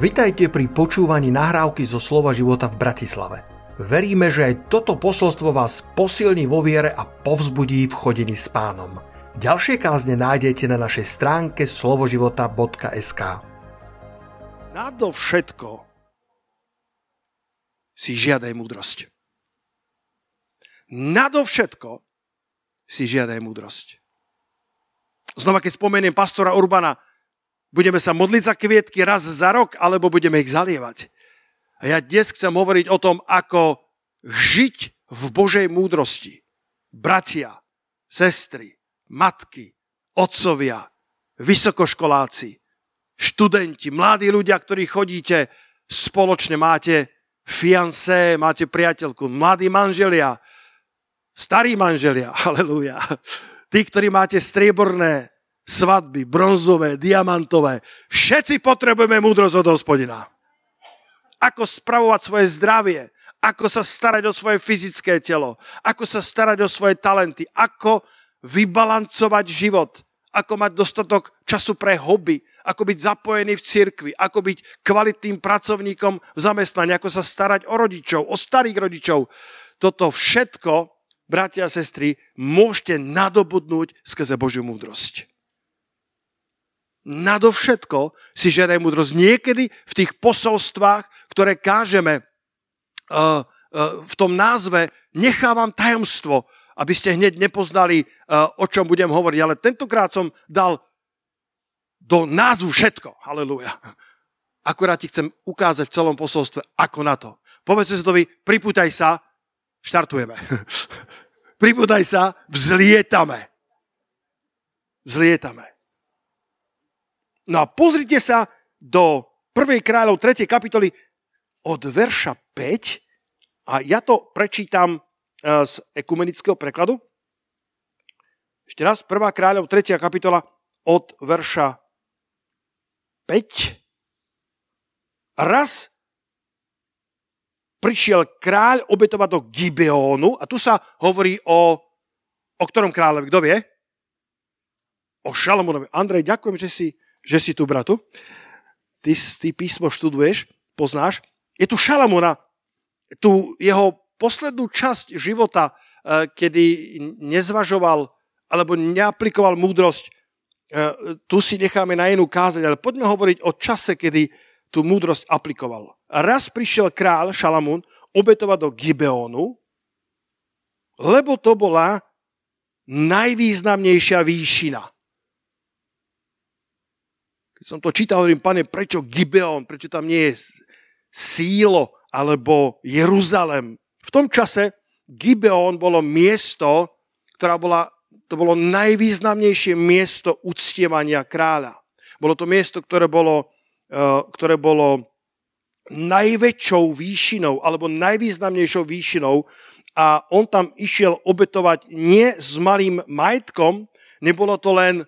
Vitajte pri počúvaní nahrávky zo Slova života v Bratislave. Veríme, že aj toto posolstvo vás posilní vo viere a povzbudí v chodení s pánom. Ďalšie kázne nájdete na našej stránke slovoživota.sk Nadovšetko si žiadaj múdrosť. Nadovšetko si žiadaj múdrosť. Znova, keď spomeniem pastora Urbana, Budeme sa modliť za kvietky raz za rok, alebo budeme ich zalievať. A ja dnes chcem hovoriť o tom, ako žiť v Božej múdrosti. Bratia, sestry, matky, otcovia, vysokoškoláci, študenti, mladí ľudia, ktorí chodíte spoločne, máte fiancé, máte priateľku, mladí manželia, starí manželia, halleluja. Tí, ktorí máte strieborné svadby, bronzové, diamantové. Všetci potrebujeme múdrosť od hospodina. Ako spravovať svoje zdravie, ako sa starať o svoje fyzické telo, ako sa starať o svoje talenty, ako vybalancovať život, ako mať dostatok času pre hobby, ako byť zapojený v cirkvi, ako byť kvalitným pracovníkom v zamestnaní, ako sa starať o rodičov, o starých rodičov. Toto všetko, bratia a sestry, môžete nadobudnúť skrze Božiu múdrosť nadovšetko si žiadaj múdrosť. Niekedy v tých posolstvách, ktoré kážeme uh, uh, v tom názve, nechávam tajomstvo, aby ste hneď nepoznali, uh, o čom budem hovoriť. Ale tentokrát som dal do názvu všetko. Halelúja. Akurát ti chcem ukázať v celom posolstve, ako na to. To vy, pripútaj sa, štartujeme. pripútaj sa, vzlietame. Vzlietame. No a pozrite sa do 1. kráľov 3. kapitoly od verša 5 a ja to prečítam e, z ekumenického prekladu. Ešte raz, 1. kráľov 3. kapitola od verša 5. Raz prišiel kráľ obetovať do Gibeónu a tu sa hovorí o, o ktorom kráľovi, kto vie? O Šalamúnovi. Andrej, ďakujem, že si že si tu, bratu. Ty, ty písmo študuješ, poznáš. Je tu Šalamúna, tu jeho poslednú časť života, eh, kedy nezvažoval alebo neaplikoval múdrosť, eh, tu si necháme na inú kázať, ale poďme hovoriť o čase, kedy tú múdrosť aplikoval. Raz prišiel král Šalamún obetovať do Gibeónu, lebo to bola najvýznamnejšia výšina. Keď som to čítal, hovorím, pane, prečo Gibeon, prečo tam nie je sílo alebo Jeruzalem. V tom čase Gibeon bolo miesto, ktorá bola, to bolo najvýznamnejšie miesto uctievania kráľa. Bolo to miesto, ktoré bolo, uh, ktoré bolo najväčšou výšinou alebo najvýznamnejšou výšinou a on tam išiel obetovať nie s malým majetkom, nebolo to len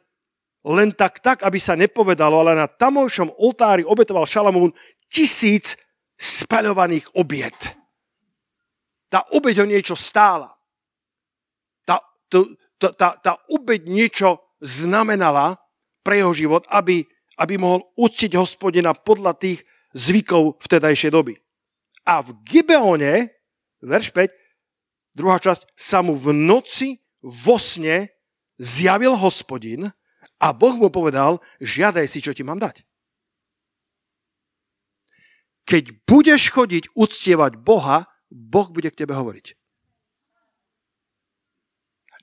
len tak, tak, aby sa nepovedalo, ale na tamovšom oltári obetoval Šalamún tisíc spaľovaných obiet. Tá obeď ho niečo stála. Tá, to, to, tá, tá obeď niečo znamenala pre jeho život, aby, aby mohol uctiť hospodina podľa tých zvykov vtedajšej doby. A v Gibeone, verš 5, druhá časť, sa mu v noci vo sne zjavil hospodin a Boh mu povedal, žiadaj si, čo ti mám dať. Keď budeš chodiť uctievať Boha, Boh bude k tebe hovoriť.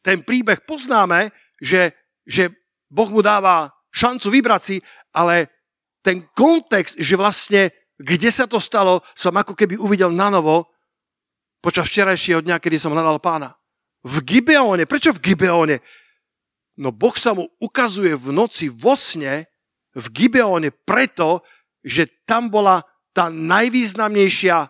Ten príbeh poznáme, že, že Boh mu dáva šancu vybrať si, ale ten kontext, že vlastne kde sa to stalo, som ako keby uvidel na novo počas včerajšieho dňa, kedy som hľadal pána. V Gibeone. Prečo v Gibeone? No Boh sa mu ukazuje v noci vo sne v Gibeone preto, že tam bola tá najvýznamnejšia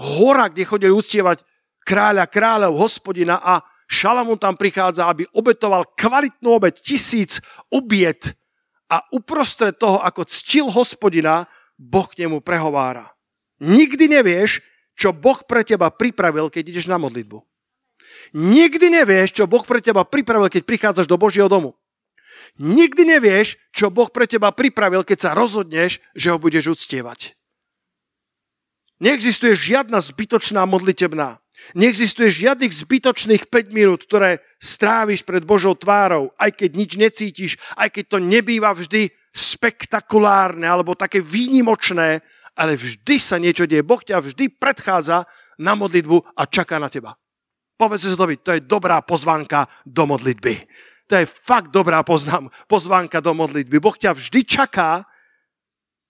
hora, kde chodili uctievať kráľa, kráľov, hospodina a Šalamún tam prichádza, aby obetoval kvalitnú obed, tisíc obiet a uprostred toho, ako ctil hospodina, Boh k nemu prehovára. Nikdy nevieš, čo Boh pre teba pripravil, keď ideš na modlitbu. Nikdy nevieš, čo Boh pre teba pripravil, keď prichádzaš do Božieho domu. Nikdy nevieš, čo Boh pre teba pripravil, keď sa rozhodneš, že ho budeš uctievať. Neexistuje žiadna zbytočná modlitebná. Neexistuje žiadnych zbytočných 5 minút, ktoré stráviš pred Božou tvárou, aj keď nič necítiš, aj keď to nebýva vždy spektakulárne alebo také výnimočné, ale vždy sa niečo deje. Boh ťa vždy predchádza na modlitbu a čaká na teba. Povedz si to, to je dobrá pozvánka do modlitby. To je fakt dobrá poznám, pozvánka do modlitby. Boh ťa vždy čaká,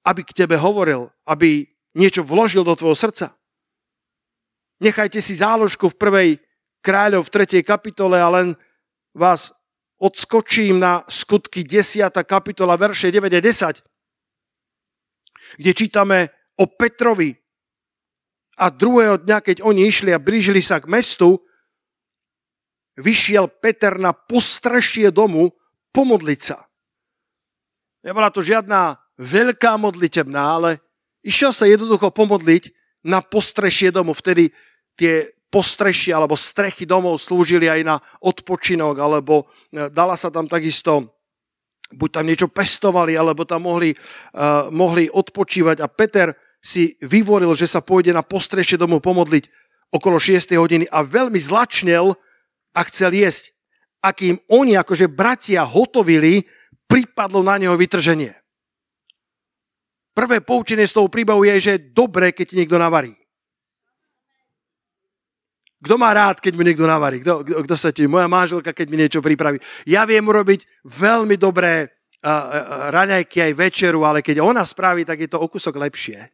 aby k tebe hovoril, aby niečo vložil do tvojho srdca. Nechajte si záložku v prvej kráľov v 3. kapitole a len vás odskočím na skutky 10. kapitola, verše 9 a 10, kde čítame o Petrovi. A druhého dňa, keď oni išli a blížili sa k mestu, vyšiel Peter na postrešie domu pomodliť sa. Nebola to žiadna veľká modlitebná, ale išiel sa jednoducho pomodliť na postrešie domu. Vtedy tie postrešia alebo strechy domov slúžili aj na odpočinok, alebo e, dala sa tam takisto, buď tam niečo pestovali, alebo tam mohli, uh, mohli odpočívať. A Peter si vyvoril, že sa pôjde na postrešie domov pomodliť okolo 6. hodiny a veľmi zlačnel a chcel jesť. Akým oni, akože bratia, hotovili, pripadlo na neho vytrženie. Prvé poučenie z toho príbehu je, že je dobré, keď ti niekto navarí. Kto má rád, keď mi niekto navarí? Kto, kto, kto sa ti? Moja manželka, keď mi niečo pripraví. Ja viem urobiť veľmi dobré uh, uh, raňajky aj večeru, ale keď ona spraví, tak je to o kusok lepšie.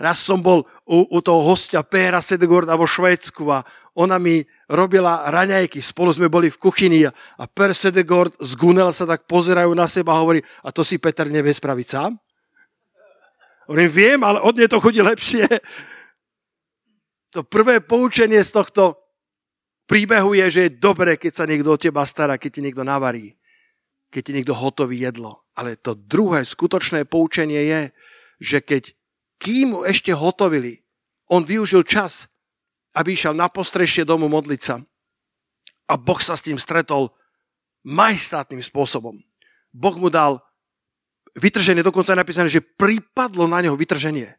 Raz som bol u, u toho hostia Péra Sedegorda vo Švédsku a ona mi robila raňajky. Spolu sme boli v kuchyni a, a Per Sedegord z Gunel sa tak pozerajú na seba a hovorí, a to si Peter nevie spraviť sám? Hovorím, viem, ale od nej to chodí lepšie to prvé poučenie z tohto príbehu je, že je dobré, keď sa niekto o teba stará, keď ti niekto navarí, keď ti niekto hotoví jedlo. Ale to druhé skutočné poučenie je, že keď kým mu ešte hotovili, on využil čas, aby išiel na postrešie domu modliť sa. A Boh sa s tým stretol majestátnym spôsobom. Boh mu dal vytrženie, dokonca je napísané, že pripadlo na neho vytrženie.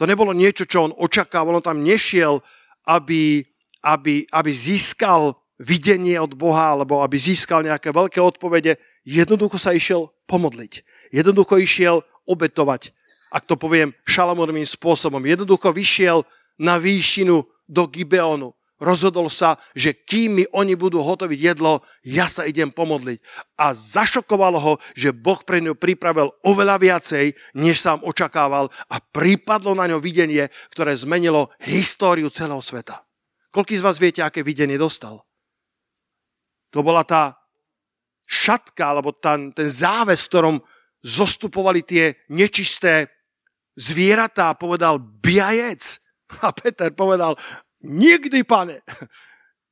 To nebolo niečo, čo on očakával, on tam nešiel, aby, aby, aby získal videnie od Boha, alebo aby získal nejaké veľké odpovede. Jednoducho sa išiel pomodliť. Jednoducho išiel obetovať, ak to poviem šalamónovým spôsobom. Jednoducho vyšiel na výšinu do Gibeonu rozhodol sa, že kým mi oni budú hotoviť jedlo, ja sa idem pomodliť. A zašokovalo ho, že Boh pre ňu pripravil oveľa viacej, než sám očakával a prípadlo na ňo videnie, ktoré zmenilo históriu celého sveta. Koľký z vás viete, aké videnie dostal? To bola tá šatka, alebo ten, ten záves, v ktorom zostupovali tie nečisté zvieratá, povedal biajec. A Peter povedal, Nikdy, pane.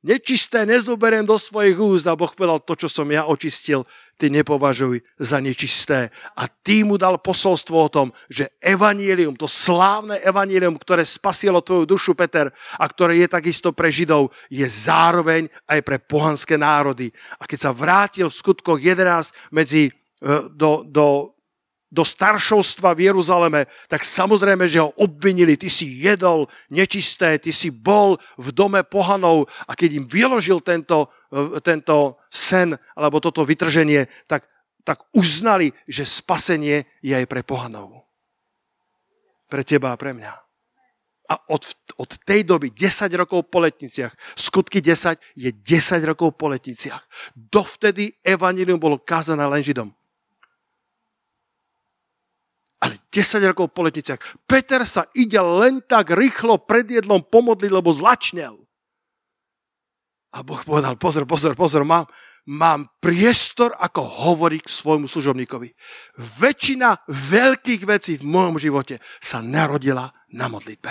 Nečisté nezoberiem do svojich úst. A Boh povedal, to, čo som ja očistil, ty nepovažuj za nečisté. A ty mu dal posolstvo o tom, že evanílium, to slávne evanílium, ktoré spasilo tvoju dušu, Peter, a ktoré je takisto pre Židov, je zároveň aj pre pohanské národy. A keď sa vrátil v skutkoch 11 medzi, e, do, do do staršovstva v Jeruzaleme, tak samozrejme, že ho obvinili. Ty si jedol nečisté, ty si bol v dome pohanov a keď im vyložil tento, eh, tento sen alebo toto vytrženie, tak, tak uznali, že spasenie je aj pre pohanov. Pre teba a pre mňa. A od, od tej doby, 10 rokov po letniciach, skutky 10 je 10 rokov po letniciach. Dovtedy evanilium bolo kázané len Židom ale 10 rokov po letniciach. Peter sa ide len tak rýchlo pred jedlom pomodliť, lebo zlačnel. A Boh povedal, pozor, pozor, pozor, mám, mám priestor, ako hovorí k svojmu služobníkovi. Väčšina veľkých vecí v mojom živote sa narodila na modlitbe.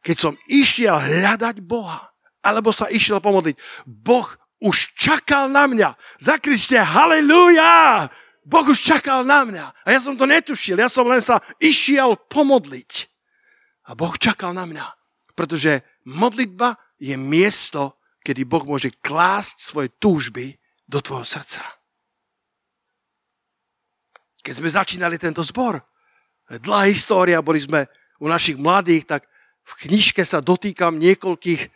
Keď som išiel hľadať Boha, alebo sa išiel pomodliť, Boh už čakal na mňa. Zakričte halleluja! Boh už čakal na mňa. A ja som to netušil. Ja som len sa išiel pomodliť. A Boh čakal na mňa. Pretože modlitba je miesto, kedy Boh môže klásť svoje túžby do tvojho srdca. Keď sme začínali tento zbor, dlhá história, boli sme u našich mladých, tak v knižke sa dotýkam niekoľkých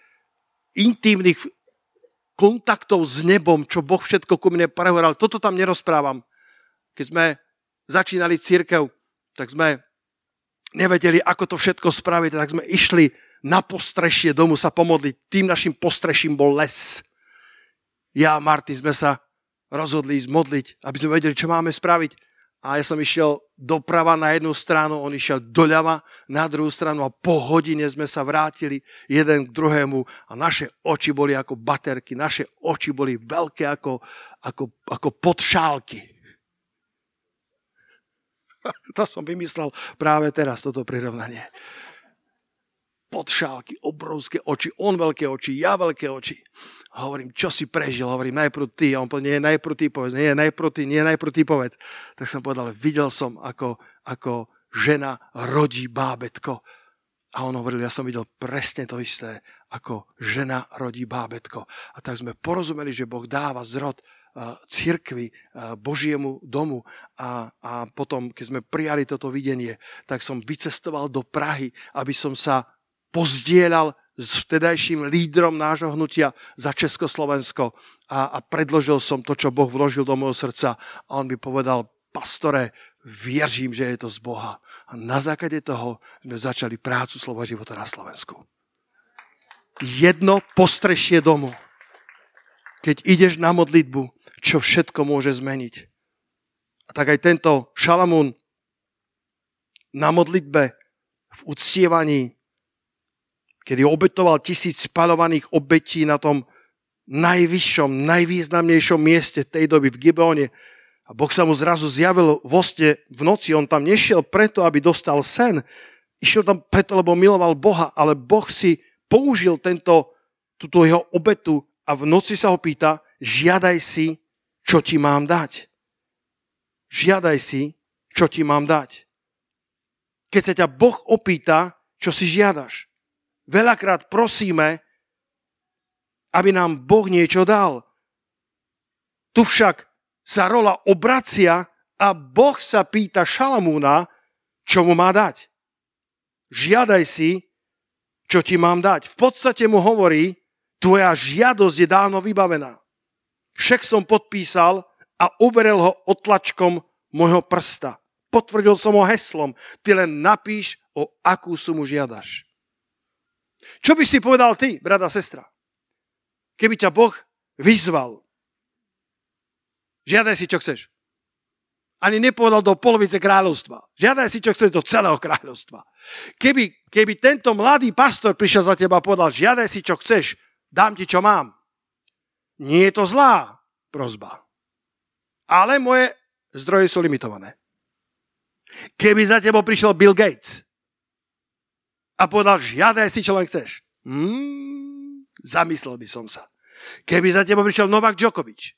intimných kontaktov s nebom, čo Boh všetko ku mne prehovoral. Toto tam nerozprávam. Keď sme začínali církev, tak sme nevedeli, ako to všetko spraviť, tak sme išli na postrešie domu sa pomodliť. Tým našim postreším bol les. Ja a Marty sme sa rozhodli ísť modliť, aby sme vedeli, čo máme spraviť. A ja som išiel doprava na jednu stranu, on išiel doľava na druhú stranu a po hodine sme sa vrátili jeden k druhému a naše oči boli ako baterky, naše oči boli veľké ako, ako, ako podšálky. To som vymyslel práve teraz, toto prirovnanie. Podšálky, obrovské oči, on veľké oči, ja veľké oči. Hovorím, čo si prežil? Hovorím, najprv ty. A on povedal, nie, najprv ty povedz. Nie, najprv ty, nie, najprv ty povedz. Tak som povedal, videl som, ako, ako žena rodí bábetko. A on hovoril, ja som videl presne to isté, ako žena rodí bábetko. A tak sme porozumeli, že Boh dáva zrod cirkvi, Božiemu domu. A, a potom, keď sme prijali toto videnie, tak som vycestoval do Prahy, aby som sa pozdielal s vtedajším lídrom nášho hnutia za Československo a, a predložil som to, čo Boh vložil do môjho srdca a on mi povedal, pastore, vieřím, že je to z Boha. A na základe toho sme začali prácu Slova života na Slovensku. Jedno postrešie domu. Keď ideš na modlitbu, čo všetko môže zmeniť. A tak aj tento Šalamún na modlitbe v uctievaní kedy obetoval tisíc spalovaných obetí na tom najvyššom, najvýznamnejšom mieste tej doby v Gibeone. A Boh sa mu zrazu zjavil v oste v noci. On tam nešiel preto, aby dostal sen. Išiel tam preto, lebo miloval Boha, ale Boh si použil tento, túto jeho obetu a v noci sa ho pýta, žiadaj si, čo ti mám dať. Žiadaj si, čo ti mám dať. Keď sa ťa Boh opýta, čo si žiadaš. Veľakrát prosíme, aby nám Boh niečo dal. Tu však sa rola obracia a Boh sa pýta Šalamúna, čo mu má dať. Žiadaj si, čo ti mám dať. V podstate mu hovorí, tvoja žiadosť je dávno vybavená. Však som podpísal a uveril ho otlačkom môjho prsta. Potvrdil som ho heslom. Ty len napíš, o akú sumu žiadaš. Čo by si povedal ty, brada, sestra? Keby ťa Boh vyzval. Žiadaj si, čo chceš. Ani nepovedal do polovice kráľovstva. Žiadaj si, čo chceš do celého kráľovstva. Keby, keby tento mladý pastor prišiel za teba a povedal, žiadaj si, čo chceš, dám ti, čo mám. Nie je to zlá prozba. Ale moje zdroje sú limitované. Keby za tebou prišiel Bill Gates a povedal, žiadaj si, čo len chceš. Hmm, zamyslel by som sa. Keby za teba prišiel Novak Djokovic,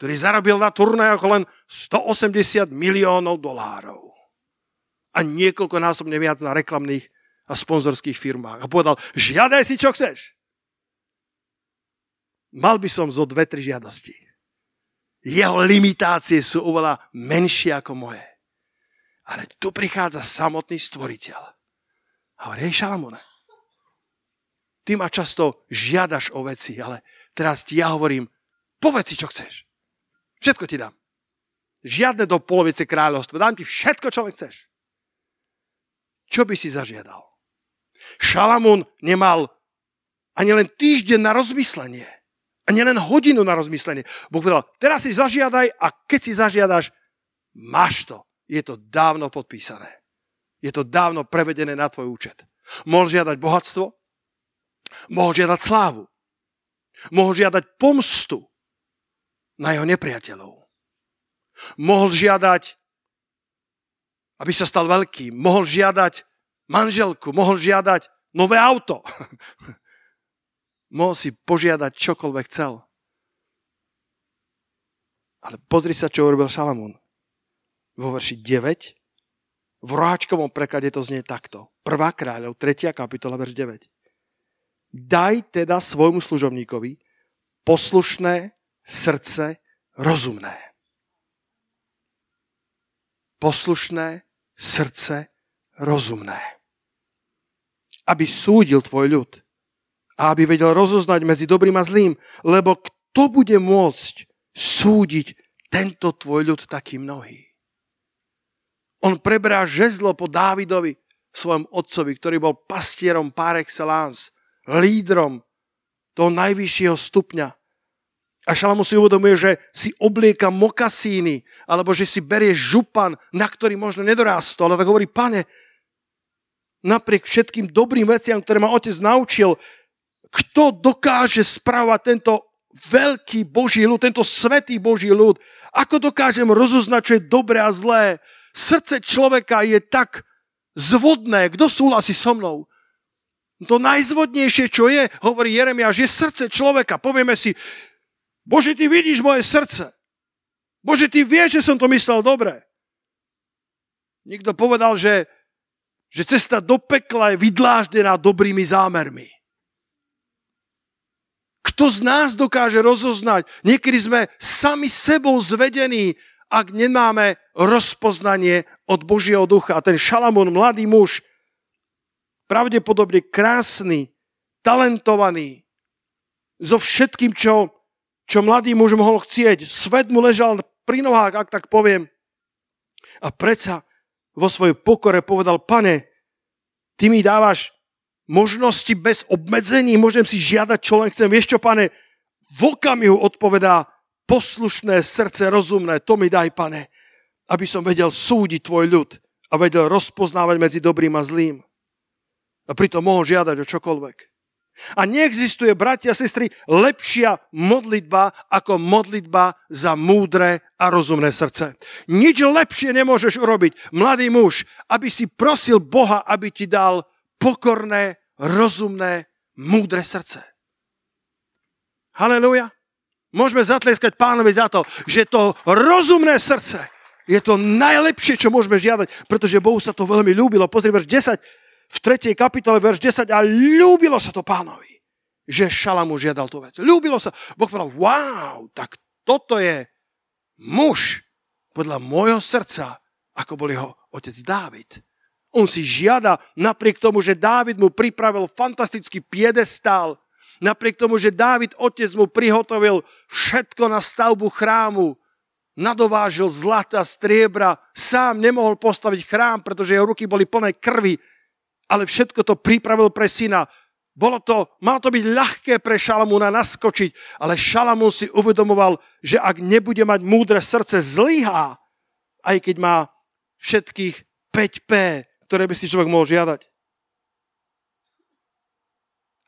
ktorý zarobil na turnajoch len 180 miliónov dolárov a niekoľko násobne viac na reklamných a sponzorských firmách a povedal, žiadaj si, čo chceš. Mal by som zo dve, tri žiadosti. Jeho limitácie sú oveľa menšie ako moje. Ale tu prichádza samotný stvoriteľ a hovorí, hej Šalamúne, ty ma často žiadaš o veci, ale teraz ti ja hovorím, povedz si, čo chceš. Všetko ti dám. Žiadne do polovice kráľovstva. Dám ti všetko, čo len chceš. Čo by si zažiadal? Šalamún nemal ani len týždeň na rozmyslenie. Ani len hodinu na rozmyslenie. Boh povedal, teraz si zažiadaj a keď si zažiadaš, máš to. Je to dávno podpísané. Je to dávno prevedené na tvoj účet. Mohol žiadať bohatstvo, mohol žiadať slávu, mohol žiadať pomstu na jeho nepriateľov. Mohol žiadať, aby sa stal veľkým, mohol žiadať manželku, mohol žiadať nové auto. mohol si požiadať čokoľvek chcel. Ale pozri sa, čo urobil Šalamún. Vo verši 9 v roháčkovom preklade to znie takto. Prvá kráľov, 3. kapitola, verš 9. Daj teda svojmu služobníkovi poslušné srdce rozumné. Poslušné srdce rozumné. aby súdil tvoj ľud a aby vedel rozoznať medzi dobrým a zlým, lebo kto bude môcť súdiť tento tvoj ľud taký mnohý? On preberá žezlo po Dávidovi, svojom otcovi, ktorý bol pastierom par excellence, lídrom toho najvyššieho stupňa. A Šalamu si uvedomuje, že si oblieka mokasíny, alebo že si berie župan, na ktorý možno nedorástol. Ale tak hovorí, pane, napriek všetkým dobrým veciam, ktoré ma otec naučil, kto dokáže spravovať tento veľký Boží ľud, tento svetý Boží ľud? Ako dokážem rozoznať, čo je dobré a zlé? Srdce človeka je tak zvodné. Kto súhlasí so mnou? To najzvodnejšie, čo je, hovorí Jeremiáš, je srdce človeka. Povieme si, Bože, ty vidíš moje srdce. Bože, ty vieš, že som to myslel dobre. Nikto povedal, že, že cesta do pekla je vydláždená dobrými zámermi. Kto z nás dokáže rozoznať? Niekedy sme sami sebou zvedení, ak nemáme rozpoznanie od Božieho ducha. A ten Šalamón, mladý muž, pravdepodobne krásny, talentovaný, so všetkým, čo čo mladý muž mohol chcieť. Svet mu ležal pri nohách, ak tak poviem. A predsa vo svojej pokore povedal, pane, ty mi dávaš možnosti bez obmedzení, môžem si žiadať, čo len chcem. Vieš čo, pane, v okamihu odpovedá poslušné srdce rozumné, to mi daj, pane, aby som vedel súdiť tvoj ľud a vedel rozpoznávať medzi dobrým a zlým. A pritom mohol žiadať o čokoľvek. A neexistuje, bratia a sestry, lepšia modlitba ako modlitba za múdre a rozumné srdce. Nič lepšie nemôžeš urobiť, mladý muž, aby si prosil Boha, aby ti dal pokorné, rozumné, múdre srdce. Halelúja. Môžeme zatleskať pánovi za to, že to rozumné srdce je to najlepšie, čo môžeme žiadať, pretože Bohu sa to veľmi ľúbilo. Pozri, verš 10 v 3. kapitole, verš 10, a ľúbilo sa to pánovi, že Šalamu žiadal tú vec. Ľúbilo sa. Boh povedal, wow, tak toto je muž podľa môjho srdca, ako bol jeho otec Dávid. On si žiada, napriek tomu, že Dávid mu pripravil fantastický piedestál, napriek tomu, že Dávid otec mu prihotovil všetko na stavbu chrámu, nadovážil zlata, striebra, sám nemohol postaviť chrám, pretože jeho ruky boli plné krvi, ale všetko to pripravil pre syna. Bolo to, malo to byť ľahké pre Šalamúna naskočiť, ale Šalamún si uvedomoval, že ak nebude mať múdre srdce, zlyhá, aj keď má všetkých 5P, ktoré by si človek mohol žiadať.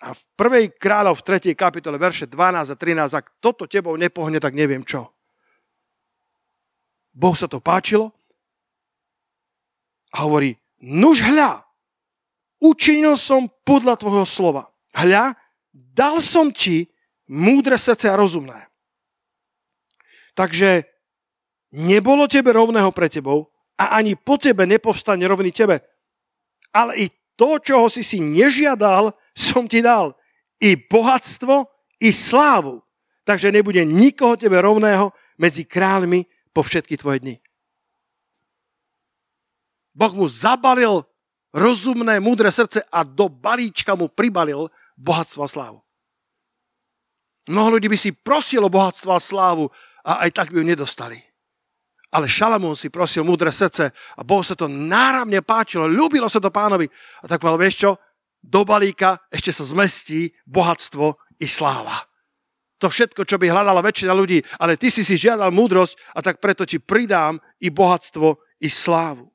A v prvej kráľov v 3. kapitole, verše 12 a 13, ak toto tebou nepohne, tak neviem čo. Boh sa to páčilo a hovorí, nuž hľa, učinil som podľa tvojho slova. Hľa, dal som ti múdre srdce a rozumné. Takže nebolo tebe rovného pre tebou a ani po tebe nepovstane rovný tebe. Ale i to, čoho si si nežiadal, som ti dal. I bohatstvo, i slávu. Takže nebude nikoho tebe rovného medzi kráľmi po všetky tvoje dni. Boh mu zabalil rozumné, múdre srdce a do balíčka mu pribalil bohatstvo a slávu. Mnoho ľudí by si prosilo bohatstvo a slávu a aj tak by ju nedostali. Ale Šalamún si prosil múdre srdce a Bohu sa to náramne páčilo, ľúbilo sa to pánovi. A tak povedal, vieš čo, do balíka ešte sa zmestí bohatstvo i sláva. To všetko, čo by hľadala väčšina ľudí, ale ty si si žiadal múdrosť a tak preto ti pridám i bohatstvo i slávu.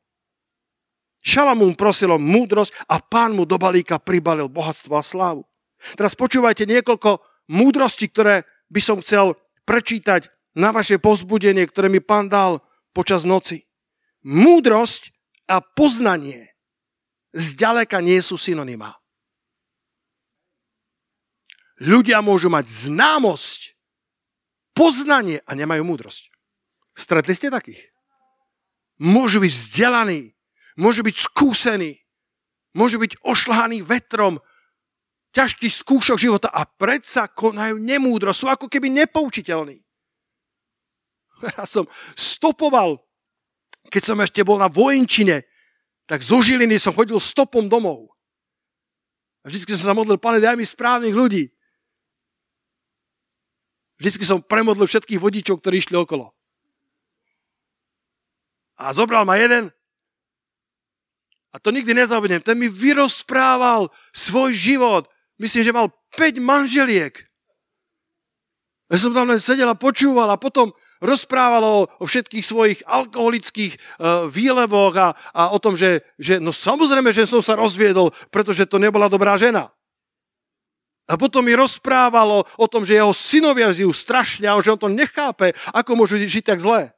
Šalamún prosil o múdrosť a pán mu do balíka pribalil bohatstvo a slávu. Teraz počúvajte niekoľko múdrostí, ktoré by som chcel prečítať na vaše pozbudenie, ktoré mi pán dal počas noci. Múdrosť a poznanie zďaleka nie sú synonymá. Ľudia môžu mať známosť, poznanie a nemajú múdrosť. Stretli ste takých? Môžu byť vzdelaní, môže byť skúsený, môže byť ošľahaný vetrom ťažkých skúšok života a predsa konajú nemúdro, sú ako keby nepoučiteľní. Ja som stopoval, keď som ešte bol na vojenčine, tak zo Žiliny som chodil stopom domov. A vždy som sa modlil, pane, daj mi správnych ľudí. Vždy som premodlil všetkých vodičov, ktorí išli okolo. A zobral ma jeden a to nikdy nezabudnem. Ten mi vyrozprával svoj život. Myslím, že mal 5 manželiek. Ja som tam len sedel a počúval a potom rozprával o, všetkých svojich alkoholických uh, výlevoch a, a o tom, že, že no samozrejme, že som sa rozviedol, pretože to nebola dobrá žena. A potom mi rozprávalo o tom, že jeho synovia žijú strašne a že on to nechápe, ako môžu žiť tak zle.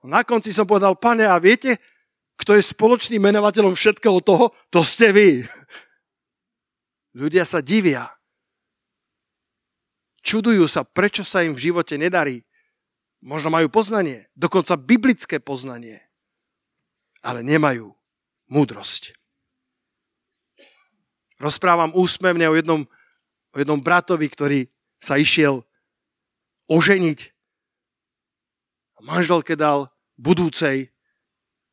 Na konci som povedal, pane, a viete, kto je spoločným menovateľom všetkého toho? To ste vy. Ľudia sa divia. Čudujú sa, prečo sa im v živote nedarí. Možno majú poznanie, dokonca biblické poznanie, ale nemajú múdrosť. Rozprávam úsmevne o jednom, o jednom bratovi, ktorý sa išiel oženiť. A manželke dal budúcej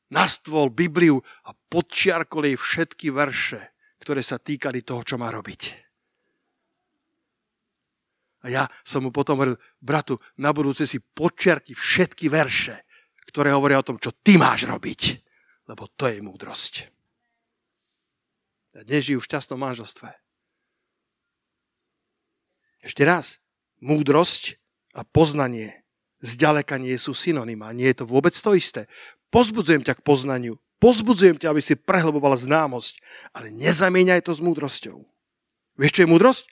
na stôl Bibliu a podčiarkol jej všetky verše, ktoré sa týkali toho, čo má robiť. A ja som mu potom hovoril, bratu, na budúce si podčiarky všetky verše, ktoré hovoria o tom, čo ty máš robiť. Lebo to je múdrosť. A dnes žijú v šťastnom manželstve. Ešte raz, múdrosť a poznanie zďaleka nie sú synonymá. Nie je to vôbec to isté. Pozbudzujem ťa k poznaniu. Pozbudzujem ťa, aby si prehlbovala známosť, ale nezamieňaj to s múdrosťou. Vieš, čo je múdrosť?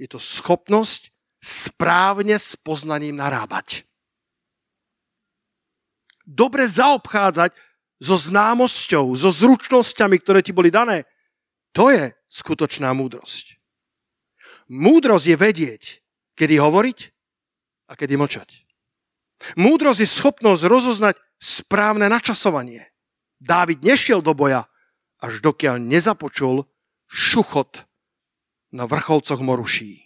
Je to schopnosť správne s poznaním narábať. Dobre zaobchádzať so známosťou, so zručnosťami, ktoré ti boli dané. To je skutočná múdrosť. Múdrosť je vedieť, kedy hovoriť a kedy mlčať. Múdrosť je schopnosť rozoznať správne načasovanie. Dávid nešiel do boja, až dokiaľ nezapočul šuchot na vrcholcoch Moruší.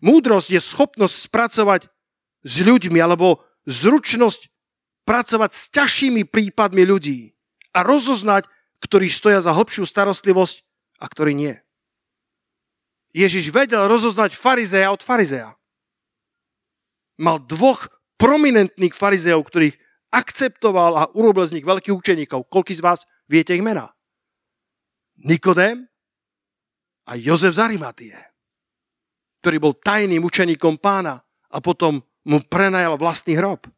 Múdrosť je schopnosť spracovať s ľuďmi alebo zručnosť pracovať s ťažšími prípadmi ľudí a rozoznať, ktorí stoja za hlbšiu starostlivosť a ktorí nie. Ježiš vedel rozoznať farizeja od farizeja. Mal dvoch prominentných farizeov, ktorých akceptoval a urobil z nich veľkých učeníkov. Koľký z vás viete ich mená? Nikodém a Jozef Zarimatie, ktorý bol tajným učeníkom pána a potom mu prenajal vlastný hrob.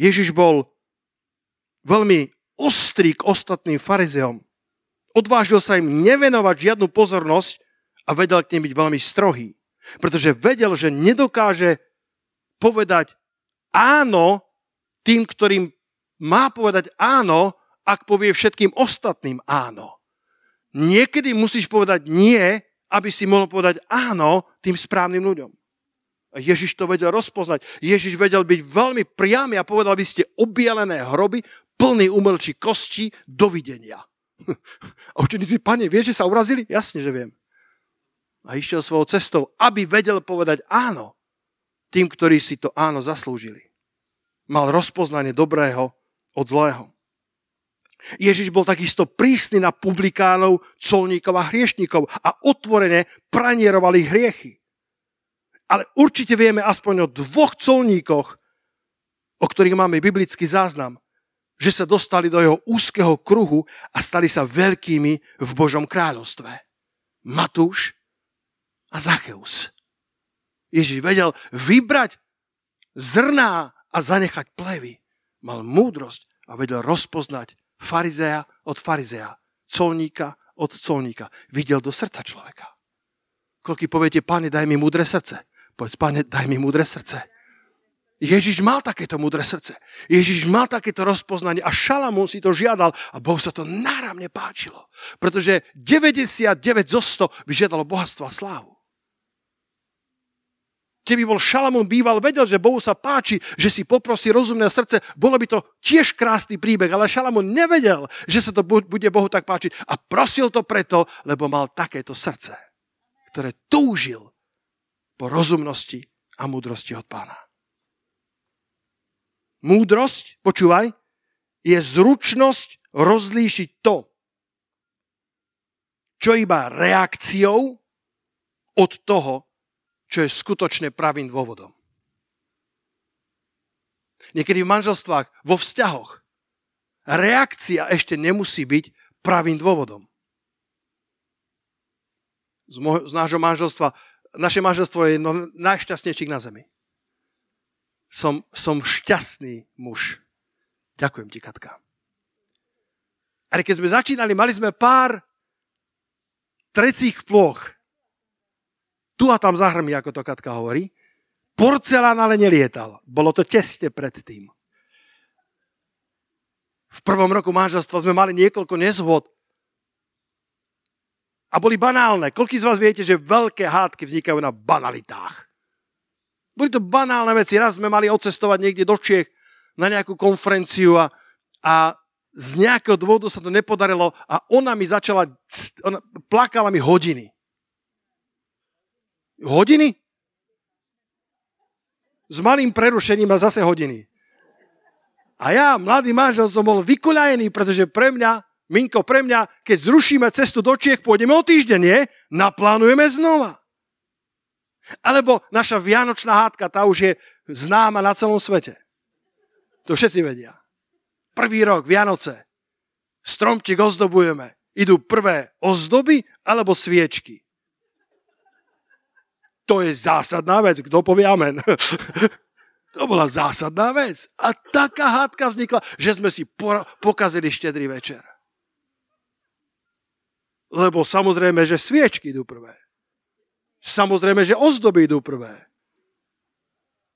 Ježiš bol veľmi ostrý k ostatným farizeom. Odvážil sa im nevenovať žiadnu pozornosť a vedel k nim byť veľmi strohý. Pretože vedel, že nedokáže povedať áno tým, ktorým má povedať áno, ak povie všetkým ostatným áno. Niekedy musíš povedať nie, aby si mohol povedať áno tým správnym ľuďom. Ježiš to vedel rozpoznať. Ježiš vedel byť veľmi priamy a povedal, vy ste obielené hroby, plný umelčí kosti, dovidenia. A učeníci, pane, vieš, že sa urazili? Jasne, že viem. A išiel svojou cestou, aby vedel povedať áno tým, ktorí si to áno zaslúžili. Mal rozpoznanie dobrého od zlého. Ježiš bol takisto prísny na publikánov, colníkov a hriešníkov a otvorene pranieroval ich hriechy. Ale určite vieme aspoň o dvoch colníkoch, o ktorých máme biblický záznam, že sa dostali do jeho úzkeho kruhu a stali sa veľkými v Božom kráľovstve. Matúš a Zacheus. Ježiš vedel vybrať zrná a zanechať plevy. Mal múdrosť a vedel rozpoznať farizea od farizea, colníka od colníka. Videl do srdca človeka. Koľky poviete, pane, daj mi múdre srdce. Povedz, pane, daj mi múdre srdce. Ježiš mal takéto múdre srdce. Ježiš mal takéto rozpoznanie a Šalamún si to žiadal a Bohu sa to náramne páčilo. Pretože 99 zo 100 vyžiadalo bohatstvo a slávu. Keby bol Šalamún býval, vedel, že Bohu sa páči, že si poprosí rozumné srdce, bolo by to tiež krásny príbeh, ale Šalamún nevedel, že sa to bude Bohu tak páčiť a prosil to preto, lebo mal takéto srdce, ktoré túžil po rozumnosti a múdrosti od pána. Múdrosť, počúvaj, je zručnosť rozlíšiť to, čo iba reakciou od toho, čo je skutočne pravým dôvodom. Niekedy v manželstvách, vo vzťahoch, reakcia ešte nemusí byť pravým dôvodom. Z, môj, z nášho manželstva, naše manželstvo je jedno najšťastnejších na zemi. Som, som šťastný muž. Ďakujem ti, Katka. Ale keď sme začínali, mali sme pár trecích ploch. Tu a tam zahrmi, ako to Katka hovorí. Porcelán ale nelietal. Bolo to tesne predtým. V prvom roku manželstva sme mali niekoľko nezhod a boli banálne. Koľký z vás viete, že veľké hádky vznikajú na banalitách? Boli to banálne veci. Raz sme mali odcestovať niekde do Čiech na nejakú konferenciu a, a z nejakého dôvodu sa to nepodarilo a ona mi začala, ona plakala mi hodiny. Hodiny? s malým prerušením a zase hodiny. A ja, mladý manžel, som bol vykoľajený, pretože pre mňa, Minko, pre mňa, keď zrušíme cestu do Čiech, pôjdeme o týždeň, nie? Naplánujeme znova. Alebo naša vianočná hádka, tá už je známa na celom svete. To všetci vedia. Prvý rok, Vianoce. Stromček ozdobujeme. Idú prvé ozdoby alebo sviečky. To je zásadná vec. Kto povie amen? to bola zásadná vec. A taká hádka vznikla, že sme si pokazili štedrý večer. Lebo samozrejme, že sviečky idú prvé. Samozrejme, že ozdoby idú prvé.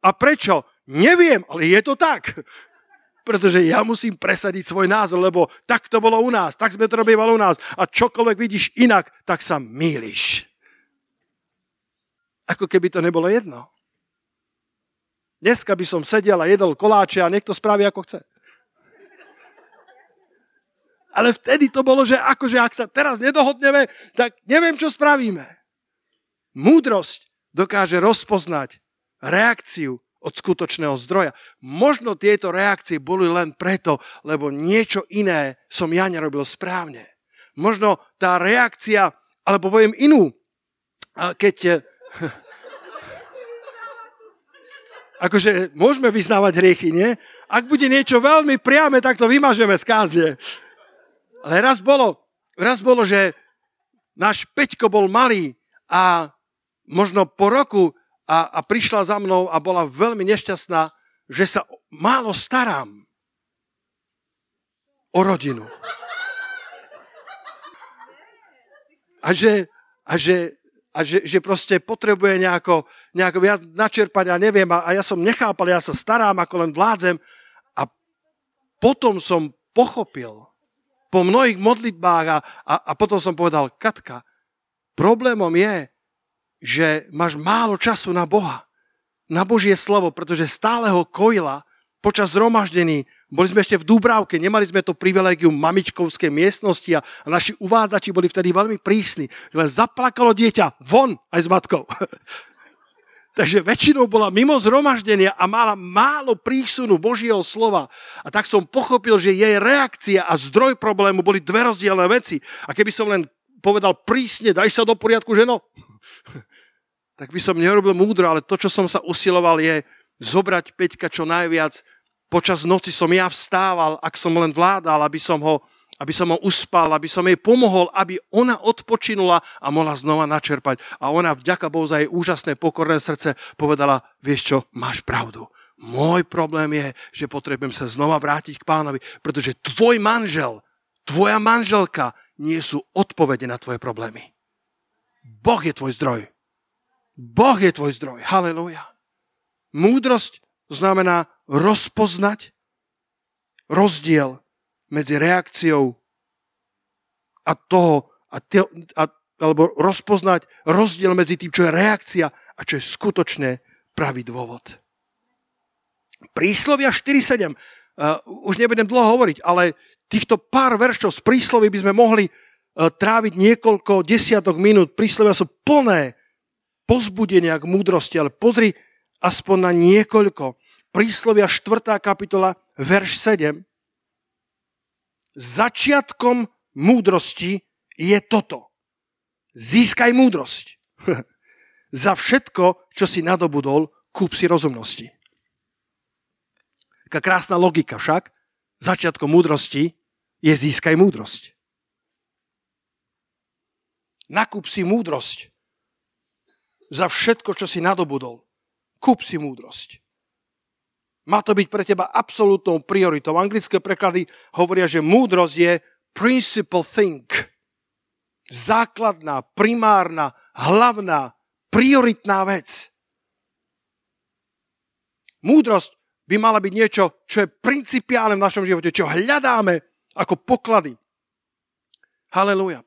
A prečo? Neviem, ale je to tak. Pretože ja musím presadiť svoj názor, lebo tak to bolo u nás, tak sme to robili u nás. A čokoľvek vidíš inak, tak sa míliš. Ako keby to nebolo jedno. Dneska by som sedel a jedol koláče a niekto spraví ako chce. Ale vtedy to bolo, že akože ak sa teraz nedohodneme, tak neviem, čo spravíme. Múdrosť dokáže rozpoznať reakciu od skutočného zdroja. Možno tieto reakcie boli len preto, lebo niečo iné som ja nerobil správne. Možno tá reakcia, alebo poviem inú, keď Akože môžeme vyznávať hriechy, nie? Ak bude niečo veľmi priame, tak to vymažeme z kázne. Ale raz bolo, raz bolo, že náš Peťko bol malý a možno po roku a, a prišla za mnou a bola veľmi nešťastná, že sa málo starám o rodinu. A že, a že a že, že proste potrebuje nejako, nejako viac načerpať a neviem. A, a ja som nechápal, ja sa starám, ako len vládzem. A potom som pochopil, po mnohých modlitbách a, a, a potom som povedal, Katka, problémom je, že máš málo času na Boha, na Božie slovo, pretože stále ho kojila počas zhromaždení boli sme ešte v Dúbravke, nemali sme to privilegium mamičkovskej miestnosti a, a naši uvádzači boli vtedy veľmi prísni. Len zaplakalo dieťa von aj s matkou. Takže väčšinou bola mimo zhromaždenia a mala málo prísunu Božieho slova. A tak som pochopil, že jej reakcia a zdroj problému boli dve rozdielne veci. A keby som len povedal prísne, daj sa do poriadku, ženo, tak by som nerobil múdro, ale to, čo som sa usiloval, je zobrať Peťka čo najviac Počas noci som ja vstával, ak som len vládal, aby som ho, aby som ho uspal, aby som jej pomohol, aby ona odpočinula a mohla znova načerpať. A ona, vďaka Bohu za jej úžasné pokorné srdce, povedala, vieš čo, máš pravdu. Môj problém je, že potrebujem sa znova vrátiť k pánovi, pretože tvoj manžel, tvoja manželka nie sú odpovede na tvoje problémy. Boh je tvoj zdroj. Boh je tvoj zdroj. Halelujá. Múdrosť znamená rozpoznať rozdiel medzi reakciou a toho, a te, a, alebo rozpoznať rozdiel medzi tým, čo je reakcia a čo je skutočné pravý dôvod. Príslovia 4.7. Uh, už nebudem dlho hovoriť, ale týchto pár veršov z príslovy by sme mohli uh, tráviť niekoľko desiatok minút. Príslovia sú plné pozbudenia k múdrosti, ale pozri aspoň na niekoľko. Príslovia 4. kapitola, verš 7. Začiatkom múdrosti je toto. získaj múdrosť. Za všetko, čo si nadobudol, kúp si rozumnosti. Taká krásna logika však. Začiatkom múdrosti je získaj múdrosť. Nakúp si múdrosť. Za všetko, čo si nadobudol. Kúp si múdrosť. Má to byť pre teba absolútnou prioritou. Anglické preklady hovoria, že múdrosť je principal thing. Základná, primárna, hlavná, prioritná vec. Múdrosť by mala byť niečo, čo je principiálne v našom živote, čo hľadáme ako poklady. Haleluja.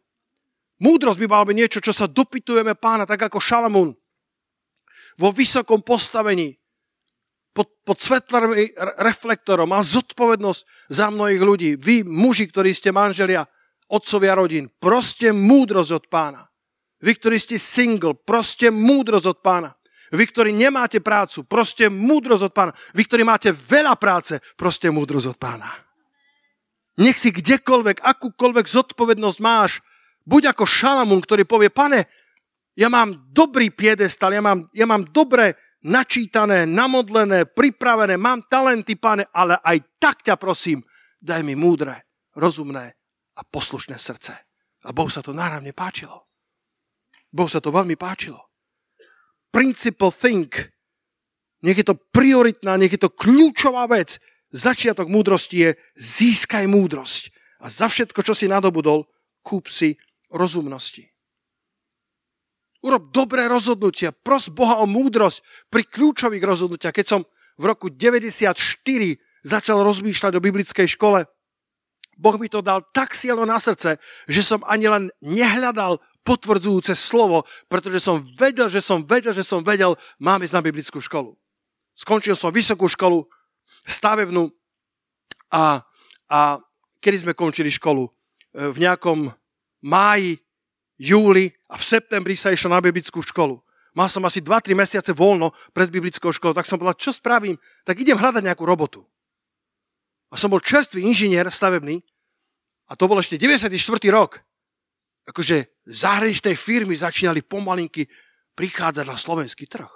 Múdrosť by mala byť niečo, čo sa dopytujeme pána, tak ako Šalamún. Vo vysokom postavení, pod, pod svetlým reflektorom, má zodpovednosť za mnohých ľudí. Vy, muži, ktorí ste manželia, otcovia rodín, proste múdrosť od pána. Vy, ktorí ste single, proste múdrosť od pána. Vy, ktorí nemáte prácu, proste múdrosť od pána. Vy, ktorí máte veľa práce, proste múdrosť od pána. Nech si kdekoľvek, akúkoľvek zodpovednosť máš, buď ako Šalamún, ktorý povie, pane, ja mám dobrý piedestal, ja mám, ja mám dobre načítané, namodlené, pripravené, mám talenty, pane, ale aj tak ťa prosím, daj mi múdre, rozumné a poslušné srdce. A Bohu sa to náravne páčilo. Bohu sa to veľmi páčilo. Principal think. Nech je to prioritná, nech je to kľúčová vec. Začiatok múdrosti je získaj múdrosť. A za všetko, čo si nadobudol, kúp si rozumnosti. Urob dobré rozhodnutia. Pros Boha o múdrosť pri kľúčových rozhodnutiach. Keď som v roku 94 začal rozmýšľať o biblickej škole, Boh mi to dal tak silno na srdce, že som ani len nehľadal potvrdzujúce slovo, pretože som vedel, že som vedel, že som vedel, mám ísť na biblickú školu. Skončil som vysokú školu, stavebnú a, a kedy sme končili školu? E, v nejakom máji, júli a v septembri sa išiel na biblickú školu. Mal som asi 2-3 mesiace voľno pred biblickou školou, tak som povedal, čo spravím? Tak idem hľadať nejakú robotu. A som bol čerstvý inžinier stavebný a to bol ešte 94. rok. Akože zahraničné firmy začínali pomalinky prichádzať na slovenský trh.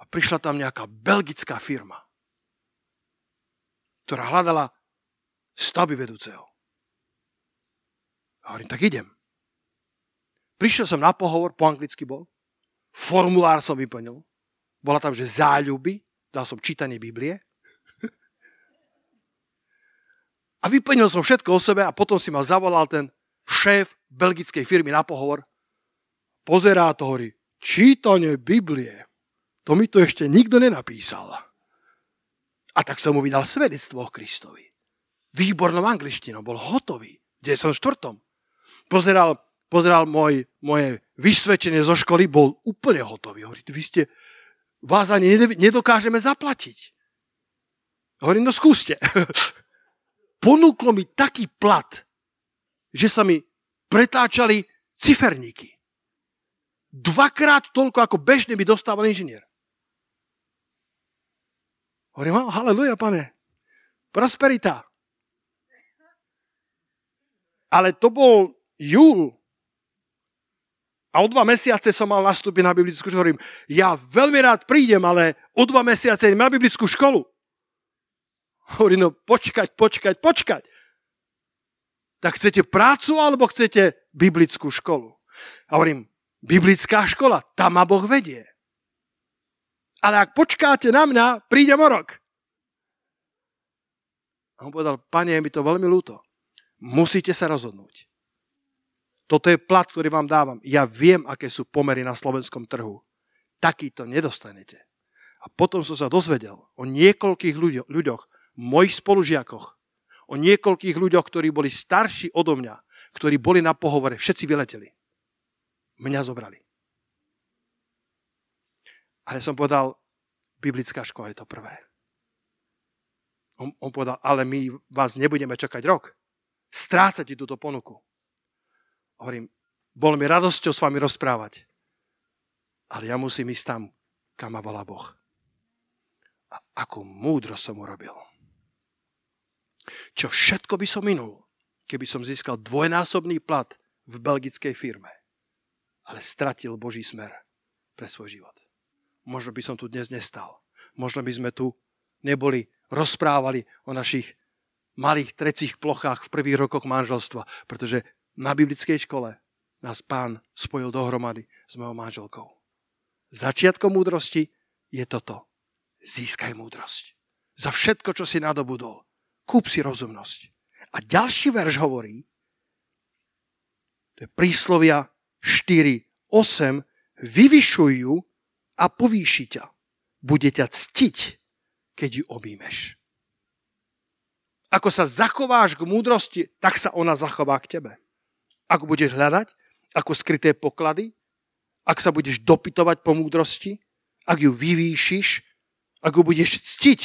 A prišla tam nejaká belgická firma, ktorá hľadala stavby vedúceho. A hovorím, tak idem. Prišiel som na pohovor, po anglicky bol, formulár som vyplnil, bola tam, že záľuby, dal som čítanie Biblie, A vyplnil som všetko o sebe a potom si ma zavolal ten šéf belgickej firmy na pohovor. Pozerá to, hovorí, čítanie Biblie, to mi to ešte nikto nenapísal. A tak som mu vydal svedectvo o Kristovi. Výbornou angličtinou, bol hotový. Kde som štvrtom. Pozeral, pozeral môj, moje vysvedčenie zo školy, bol úplne hotový. Hovorí, vy ste, vás ani nedokážeme zaplatiť. Hovorím, no skúste. ponúklo mi taký plat, že sa mi pretáčali ciferníky. Dvakrát toľko, ako bežne by dostával inžinier. Hovorím, haleluja, pane. Prosperita. Ale to bol júl. A o dva mesiace som mal nastúpiť na biblickú školu. Hovorím, ja veľmi rád prídem, ale o dva mesiace na biblickú školu. Hovorí, no počkať, počkať, počkať. Tak chcete prácu alebo chcete biblickú školu? A hovorím, biblická škola, tam ma Boh vedie. Ale ak počkáte na mňa, prídem o rok. A on povedal, pane, je mi to veľmi ľúto. Musíte sa rozhodnúť. Toto je plat, ktorý vám dávam. Ja viem, aké sú pomery na slovenskom trhu. Taký to nedostanete. A potom som sa dozvedel o niekoľkých ľuďoch, mojich spolužiakoch, o niekoľkých ľuďoch, ktorí boli starší odo mňa, ktorí boli na pohovore, všetci vyleteli. Mňa zobrali. Ale som povedal, biblická škola je to prvé. On, on povedal, ale my vás nebudeme čakať rok. Strácate túto ponuku. Hovorím, bol mi radosťou s vami rozprávať. Ale ja musím ísť tam, kam ma volá Boh. A akú múdro som urobil. Čo všetko by som minul, keby som získal dvojnásobný plat v belgickej firme. ale stratil Boží smer pre svoj život. Možno by som tu dnes nestal. Možno by sme tu neboli, rozprávali o našich malých trecích plochách v prvých rokoch manželstva, pretože na biblickej škole nás pán spojil dohromady s mojou manželkou. Začiatkom múdrosti je toto. Získaj múdrosť. Za všetko, čo si nadobudol. Kúp si rozumnosť. A ďalší verš hovorí, to je príslovia 4, 8, vyvyšujú a povýši ťa. Bude ťa ctiť, keď ju objímeš. Ako sa zachováš k múdrosti, tak sa ona zachová k tebe. Ako budeš hľadať, ako skryté poklady, ak sa budeš dopytovať po múdrosti, ak ju vyvýšiš, ak ju budeš ctiť,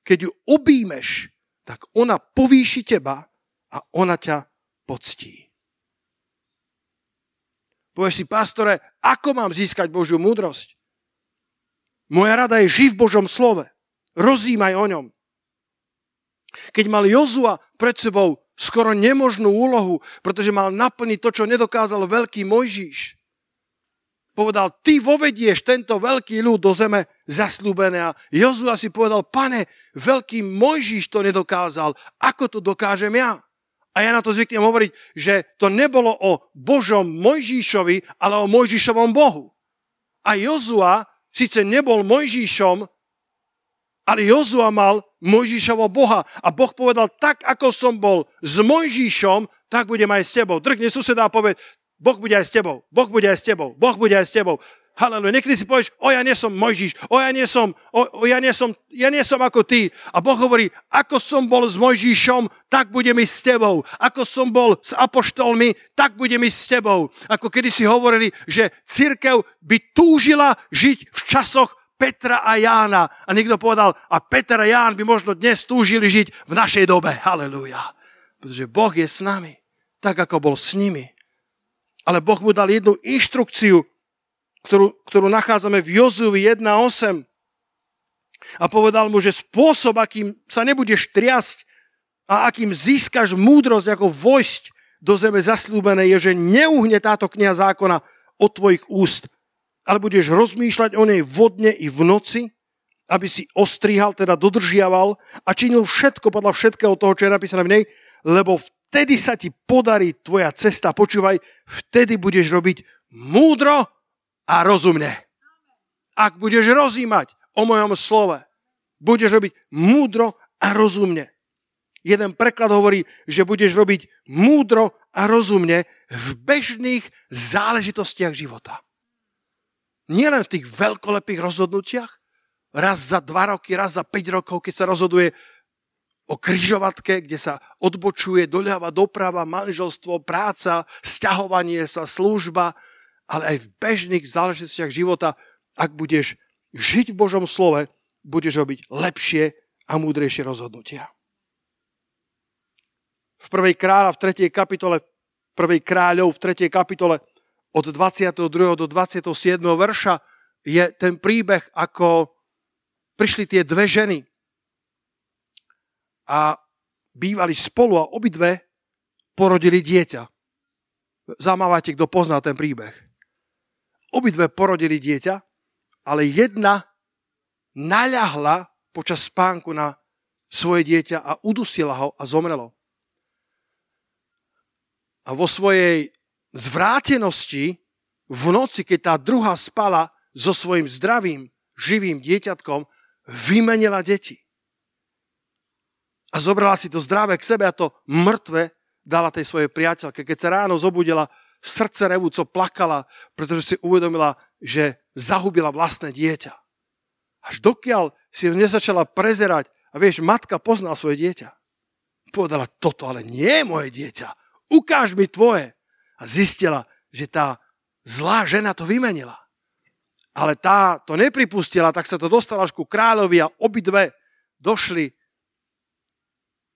keď ju objímeš, tak ona povýši teba a ona ťa poctí. Povieš si, pastore, ako mám získať Božiu múdrosť? Moja rada je živ v Božom slove. Rozímaj o ňom. Keď mal Jozua pred sebou skoro nemožnú úlohu, pretože mal naplniť to, čo nedokázal veľký Mojžíš. Povedal, ty vovedieš tento veľký ľud do zeme zaslúbené. A Jozua si povedal, pane, veľký Mojžíš to nedokázal, ako to dokážem ja? A ja na to zvyknem hovoriť, že to nebolo o Božom Mojžíšovi, ale o Mojžíšovom Bohu. A Jozua síce nebol Mojžíšom, ale Jozua mal Mojžišovo Boha. A Boh povedal, tak ako som bol s Mojžišom, tak budem aj s tebou. Drkne suseda a povie, Boh bude aj s tebou, Boh bude aj s tebou, Boh bude aj s tebou. Haleluja. Niekedy si povieš, o ja nie som Mojžiš, o ja nie som, o, o ja, nie som, ja nie som ako ty. A Boh hovorí, ako som bol s Mojžišom, tak budem ísť s tebou. Ako som bol s apoštolmi, tak budem ísť s tebou. Ako kedy si hovorili, že církev by túžila žiť v časoch Petra a Jána. A niekto povedal, a Peter a Ján by možno dnes túžili žiť v našej dobe. Halelúja. Pretože Boh je s nami, tak ako bol s nimi. Ale Boh mu dal jednu inštrukciu, ktorú, ktorú nachádzame v Jozui 1.8. A povedal mu, že spôsob, akým sa nebudeš triasť a akým získaš múdrosť ako vojsť do zeme zaslúbené, je, že neuhne táto kniha zákona od tvojich úst, ale budeš rozmýšľať o nej vodne i v noci, aby si ostrihal, teda dodržiaval a činil všetko podľa všetkého toho, čo je napísané v nej, lebo vtedy sa ti podarí tvoja cesta. Počúvaj, vtedy budeš robiť múdro a rozumne. Ak budeš rozímať o mojom slove, budeš robiť múdro a rozumne. Jeden preklad hovorí, že budeš robiť múdro a rozumne v bežných záležitostiach života. Nie len v tých veľkolepých rozhodnutiach, raz za dva roky, raz za 5 rokov, keď sa rozhoduje o kryžovatke, kde sa odbočuje doľava, doprava, manželstvo, práca, sťahovanie sa, služba, ale aj v bežných záležitostiach života, ak budeš žiť v Božom slove, budeš robiť lepšie a múdrejšie rozhodnutia. V prvej kráľa, v 3. kapitole, prvej kráľov, v 3. kapitole od 22. do 27. verša je ten príbeh, ako prišli tie dve ženy a bývali spolu a obidve porodili dieťa. Zamávate, kto pozná ten príbeh. Obidve porodili dieťa, ale jedna naľahla počas spánku na svoje dieťa a udusila ho a zomrelo. A vo svojej zvrátenosti v noci, keď tá druhá spala so svojím zdravým, živým dieťatkom, vymenila deti. A zobrala si to zdravé k sebe a to mŕtve dala tej svojej priateľke. Keď sa ráno zobudila, srdce revúco plakala, pretože si uvedomila, že zahubila vlastné dieťa. Až dokiaľ si nezačala prezerať, a vieš, matka pozná svoje dieťa. Povedala, toto ale nie je moje dieťa. Ukáž mi tvoje a zistila, že tá zlá žena to vymenila. Ale tá to nepripustila, tak sa to dostala až ku kráľovi a obidve došli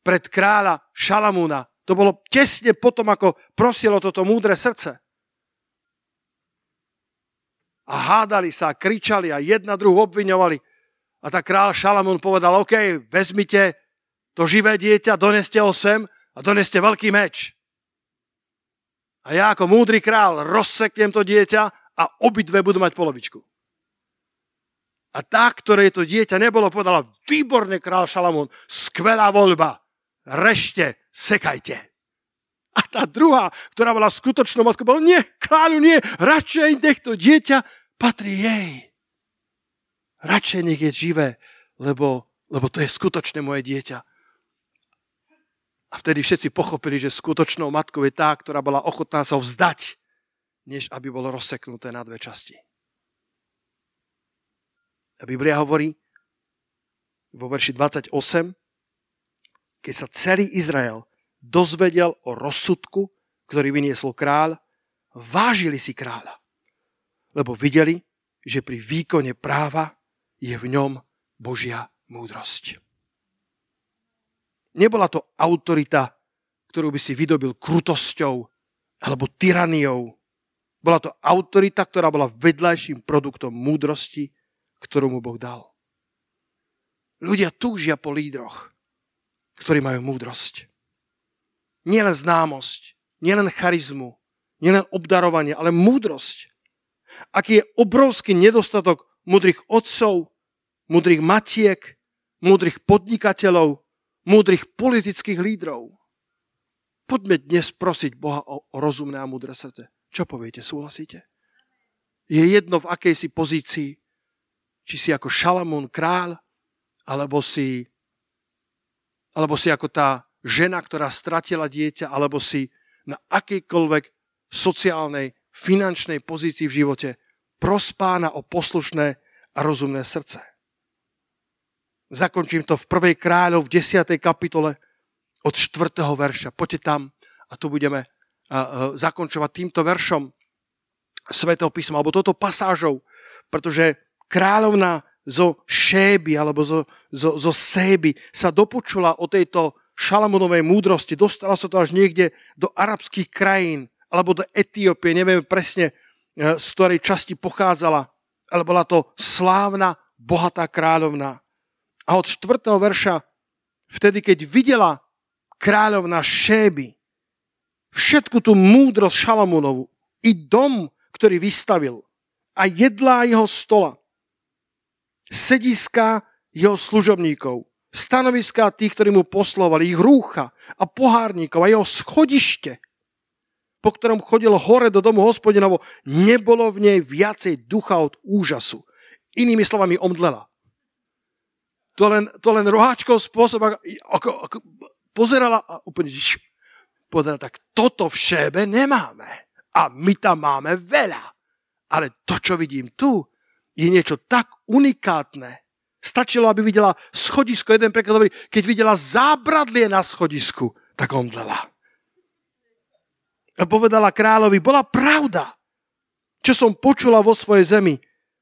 pred kráľa Šalamúna. To bolo tesne potom, ako prosilo toto múdre srdce. A hádali sa, kričali a jedna druhu obviňovali. A tak kráľ Šalamún povedal, OK, vezmite to živé dieťa, doneste ho sem a doneste veľký meč. A ja ako múdry král rozseknem to dieťa a obidve budú mať polovičku. A tá, ktorej to dieťa nebolo, povedala, výborne král Šalamún, skvelá voľba, rešte, sekajte. A tá druhá, ktorá bola skutočnou matkou, bola, nie, kráľu, nie, radšej nech to dieťa patrí jej. Radšej nech je živé, lebo, lebo to je skutočné moje dieťa. A vtedy všetci pochopili, že skutočnou matkou je tá, ktorá bola ochotná sa vzdať, než aby bolo rozseknuté na dve časti. A Biblia hovorí vo verši 28, keď sa celý Izrael dozvedel o rozsudku, ktorý vyniesol kráľ, vážili si kráľa, lebo videli, že pri výkone práva je v ňom Božia múdrosť. Nebola to autorita, ktorú by si vydobil krutosťou alebo tyraniou. Bola to autorita, ktorá bola vedľajším produktom múdrosti, ktorú mu Boh dal. Ľudia túžia po lídroch, ktorí majú múdrosť. Nielen známosť, nielen charizmu, nielen obdarovanie, ale múdrosť. Aký je obrovský nedostatok múdrych otcov, múdrych matiek, múdrych podnikateľov, múdrych politických lídrov. Poďme dnes prosiť Boha o, rozumné a múdre srdce. Čo poviete, súhlasíte? Je jedno v akej si pozícii, či si ako Šalamún král, alebo si, alebo si ako tá žena, ktorá stratila dieťa, alebo si na akejkoľvek sociálnej, finančnej pozícii v živote prospána o poslušné a rozumné srdce. Zakončím to v prvej kráľov v 10. kapitole od 4. verša. Poďte tam a tu budeme zakončovať týmto veršom Svetého písma, alebo toto pasážou, pretože kráľovna zo Šéby alebo zo, zo, zo Séby sa dopočula o tejto Šalamunovej múdrosti. Dostala sa to až niekde do arabských krajín alebo do Etiópie, neviem presne, e, z ktorej časti pochádzala, ale bola to slávna, bohatá kráľovna. A od 4. verša, vtedy, keď videla kráľovna Šéby, všetku tú múdrosť Šalamúnovu, i dom, ktorý vystavil, a jedlá jeho stola, sediska jeho služobníkov, stanoviská tých, ktorí mu poslovali, ich rúcha a pohárnikov a jeho schodište, po ktorom chodil hore do domu hospodinovo, nebolo v nej viacej ducha od úžasu. Inými slovami omdlela to len, to len roháčkov spôsob, ako, ako, ako pozerala a úplne povedala, tak toto v šébe nemáme. A my tam máme veľa. Ale to, čo vidím tu, je niečo tak unikátne. Stačilo, aby videla schodisko. Jeden preklad hovorí, keď videla zábradlie na schodisku, tak omdlela. A povedala kráľovi, bola pravda, čo som počula vo svojej zemi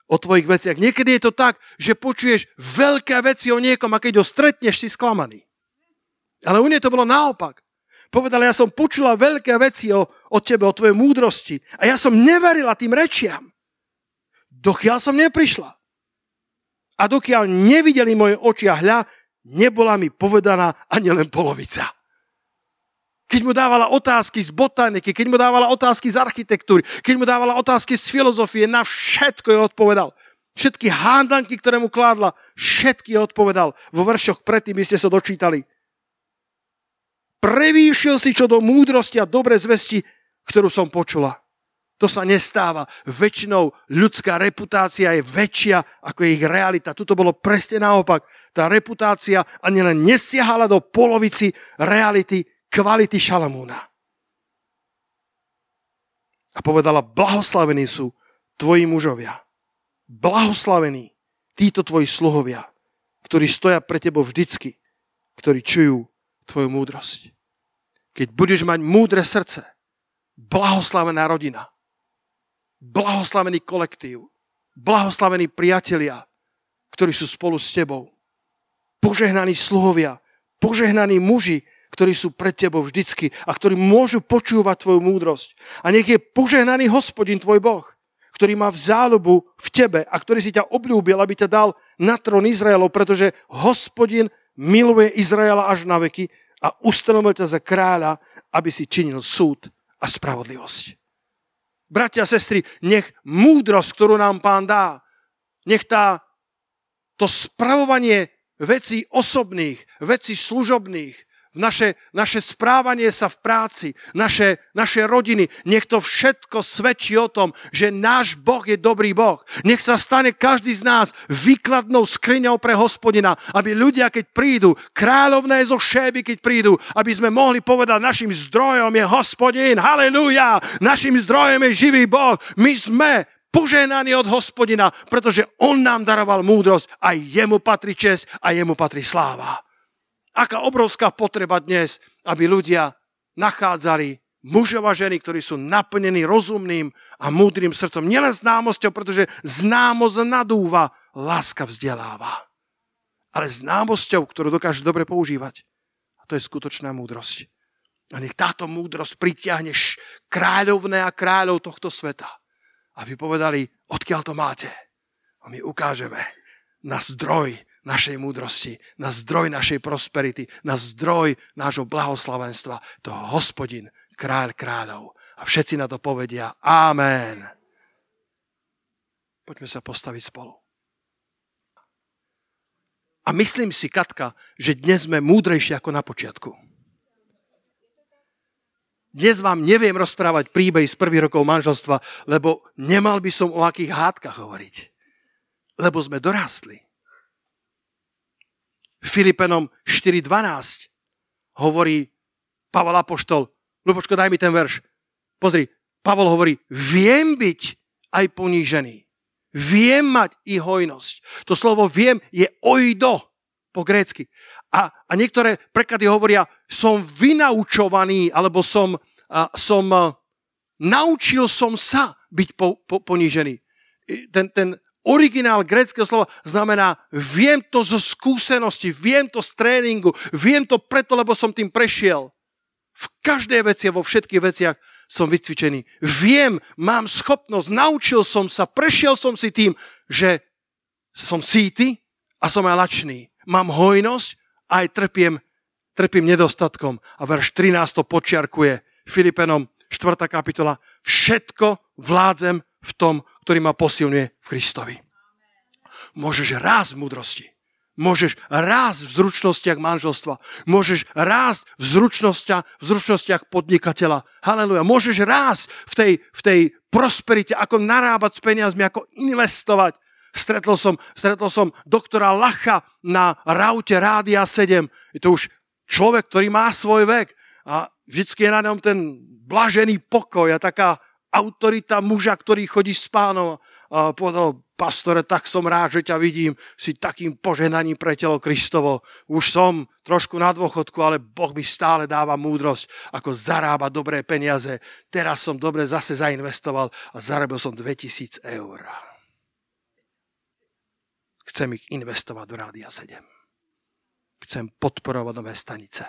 o tvojich veciach. Niekedy je to tak, že počuješ veľké veci o niekom a keď ho stretneš, si sklamaný. Ale u nej to bolo naopak. Povedala, ja som počula veľké veci o, o tebe, o tvojej múdrosti a ja som neverila tým rečiam. Dokiaľ som neprišla. A dokiaľ nevideli moje oči a hľa, nebola mi povedaná ani len polovica keď mu dávala otázky z botaniky, keď mu dávala otázky z architektúry, keď mu dávala otázky z filozofie, na všetko je odpovedal. Všetky hándanky, ktoré mu kládla, všetky je odpovedal. Vo veršoch predtým ste sa dočítali. Prevýšil si čo do múdrosti a dobre zvesti, ktorú som počula. To sa nestáva. Väčšinou ľudská reputácia je väčšia ako ich realita. Tuto bolo presne naopak. Tá reputácia ani len nesiahala do polovici reality, kvality Šalamúna. A povedala, blahoslavení sú tvoji mužovia. Blahoslavení títo tvoji sluhovia, ktorí stoja pre tebou vždycky, ktorí čujú tvoju múdrosť. Keď budeš mať múdre srdce, blahoslavená rodina, blahoslavený kolektív, blahoslavení priatelia, ktorí sú spolu s tebou, požehnaní sluhovia, požehnaní muži, ktorí sú pred tebou vždycky a ktorí môžu počúvať tvoju múdrosť. A nech je požehnaný hospodin tvoj Boh, ktorý má v záľubu v tebe a ktorý si ťa obľúbil, aby ťa dal na trón Izraelov, pretože hospodin miluje Izraela až na veky a ustanovil ťa za kráľa, aby si činil súd a spravodlivosť. Bratia a sestry, nech múdrosť, ktorú nám pán dá, nech tá, to spravovanie vecí osobných, vecí služobných, naše, naše správanie sa v práci, naše, naše rodiny, nech to všetko svedčí o tom, že náš Boh je dobrý Boh. Nech sa stane každý z nás výkladnou skriňou pre hospodina, aby ľudia, keď prídu, kráľovné zo šéby, keď prídu, aby sme mohli povedať, našim zdrojom je hospodin, halleluja, našim zdrojom je živý Boh. My sme požehnaní od hospodina, pretože on nám daroval múdrosť a jemu patrí čest a jemu patrí sláva. Aká obrovská potreba dnes, aby ľudia nachádzali mužov a ženy, ktorí sú naplnení rozumným a múdrym srdcom. Nielen známosťou, pretože známosť nadúva, láska vzdeláva. Ale známosťou, ktorú dokáže dobre používať. A to je skutočná múdrosť. A nech táto múdrosť pritiahne kráľovné a kráľov tohto sveta. Aby povedali, odkiaľ to máte. A my ukážeme na zdroj našej múdrosti, na zdroj našej prosperity, na zdroj nášho blahoslavenstva. To hospodin, kráľ kráľov. A všetci na to povedia Amen. Poďme sa postaviť spolu. A myslím si, Katka, že dnes sme múdrejší ako na počiatku. Dnes vám neviem rozprávať príbeh z prvých rokov manželstva, lebo nemal by som o akých hádkach hovoriť. Lebo sme dorastli. Filipenom 4.12 hovorí Pavel Apoštol, Lubočko, daj mi ten verš. Pozri, Pavel hovorí, viem byť aj ponížený. Viem mať i hojnosť. To slovo viem je ojdo po grécky. A, a niektoré preklady hovoria, som vynaučovaný, alebo som, a, som a, naučil som sa byť po, po, ponížený. Ten, ten Originál greckého slova znamená, viem to zo skúsenosti, viem to z tréningu, viem to preto, lebo som tým prešiel. V každej veci a vo všetkých veciach som vycvičený. Viem, mám schopnosť, naučil som sa, prešiel som si tým, že som síty a som aj lačný. Mám hojnosť a aj trpiem, trpím nedostatkom. A verš 13 to počiarkuje Filipenom 4. kapitola. Všetko vládzem v tom, ktorý ma posilňuje v Kristovi. Môžeš rásť v múdrosti. Môžeš rásť v zručnostiach manželstva. Môžeš rásť v zručnostiach, v zručnostiach podnikateľa. Haleluja. Môžeš rásť v tej, v tej prosperite, ako narábať s peniazmi, ako investovať. Stretol som, stretol som doktora Lacha na raute Rádia 7. Je to už človek, ktorý má svoj vek. A vždycky je na ňom ten blažený pokoj a taká autorita muža, ktorý chodí s pánom a povedal, pastore, tak som rád, že ťa vidím, si takým poženaním pre telo Kristovo. Už som trošku na dôchodku, ale Boh mi stále dáva múdrosť, ako zarába dobré peniaze. Teraz som dobre zase zainvestoval a zarobil som 2000 eur. Chcem ich investovať do Rádia 7. Chcem podporovať nové stanice,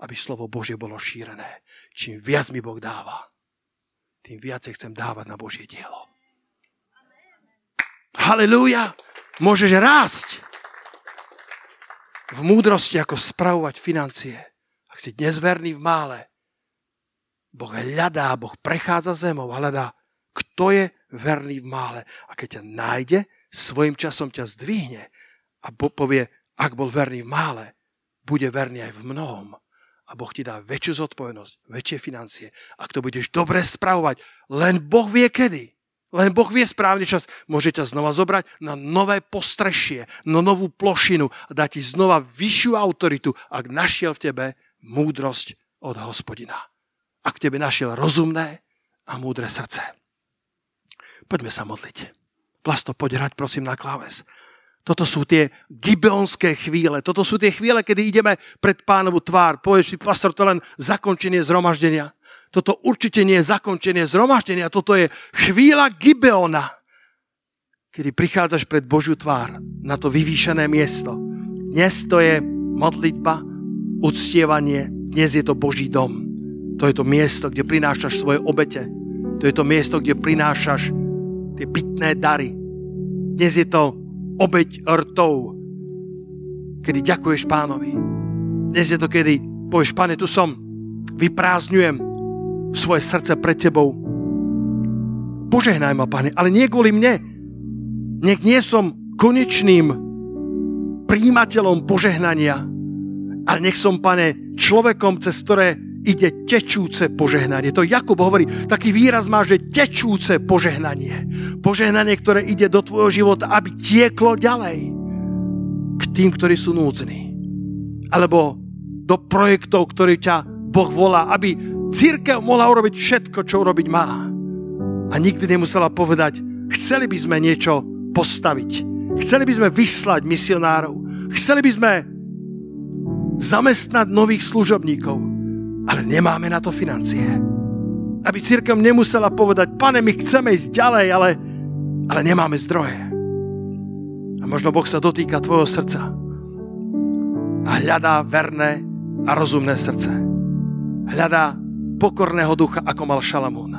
aby slovo Božie bolo šírené. Čím viac mi Boh dáva, tým viacej chcem dávať na Božie dielo. Halelúja! Môžeš rásť v múdrosti, ako spravovať financie. Ak si dnes verný v mále, Boh hľadá, Boh prechádza zemou a hľadá, kto je verný v mále. A keď ťa nájde, svojim časom ťa zdvihne a povie, ak bol verný v mále, bude verný aj v mnohom a Boh ti dá väčšiu zodpovednosť, väčšie financie. Ak to budeš dobre spravovať, len Boh vie kedy. Len Boh vie správny čas. Môže ťa znova zobrať na nové postrešie, na novú plošinu a dá ti znova vyššiu autoritu, ak našiel v tebe múdrosť od hospodina. Ak tebe našiel rozumné a múdre srdce. Poďme sa modliť. Vlasto, poď hrať prosím na kláves. Toto sú tie gibeonské chvíle. Toto sú tie chvíle, kedy ideme pred pánovu tvár. Povieš si, pastor, to len zakončenie zhromaždenia. Toto určite nie je zakončenie zhromaždenia. Toto je chvíľa Gibeona, kedy prichádzaš pred Božiu tvár na to vyvýšené miesto. Dnes to je modlitba, uctievanie, dnes je to Boží dom. To je to miesto, kde prinášaš svoje obete. To je to miesto, kde prinášaš tie pitné dary. Dnes je to obeď rtov, kedy ďakuješ pánovi. Dnes je to, kedy povieš, pane, tu som, vyprázdňujem svoje srdce pred tebou. Požehnaj ma, pane, ale nie kvôli mne. Nech nie som konečným príjimateľom požehnania, ale nech som, pane, človekom, cez ktoré ide tečúce požehnanie. To Jakub hovorí, taký výraz má, že tečúce požehnanie. Požehnanie, ktoré ide do tvojho života, aby tieklo ďalej k tým, ktorí sú núdzni. Alebo do projektov, ktorý ťa Boh volá, aby církev mohla urobiť všetko, čo urobiť má. A nikdy nemusela povedať, chceli by sme niečo postaviť. Chceli by sme vyslať misionárov. Chceli by sme zamestnať nových služobníkov ale nemáme na to financie. Aby církev nemusela povedať, pane, my chceme ísť ďalej, ale, ale nemáme zdroje. A možno Boh sa dotýka tvojho srdca a hľadá verné a rozumné srdce. Hľadá pokorného ducha, ako mal Šalamún.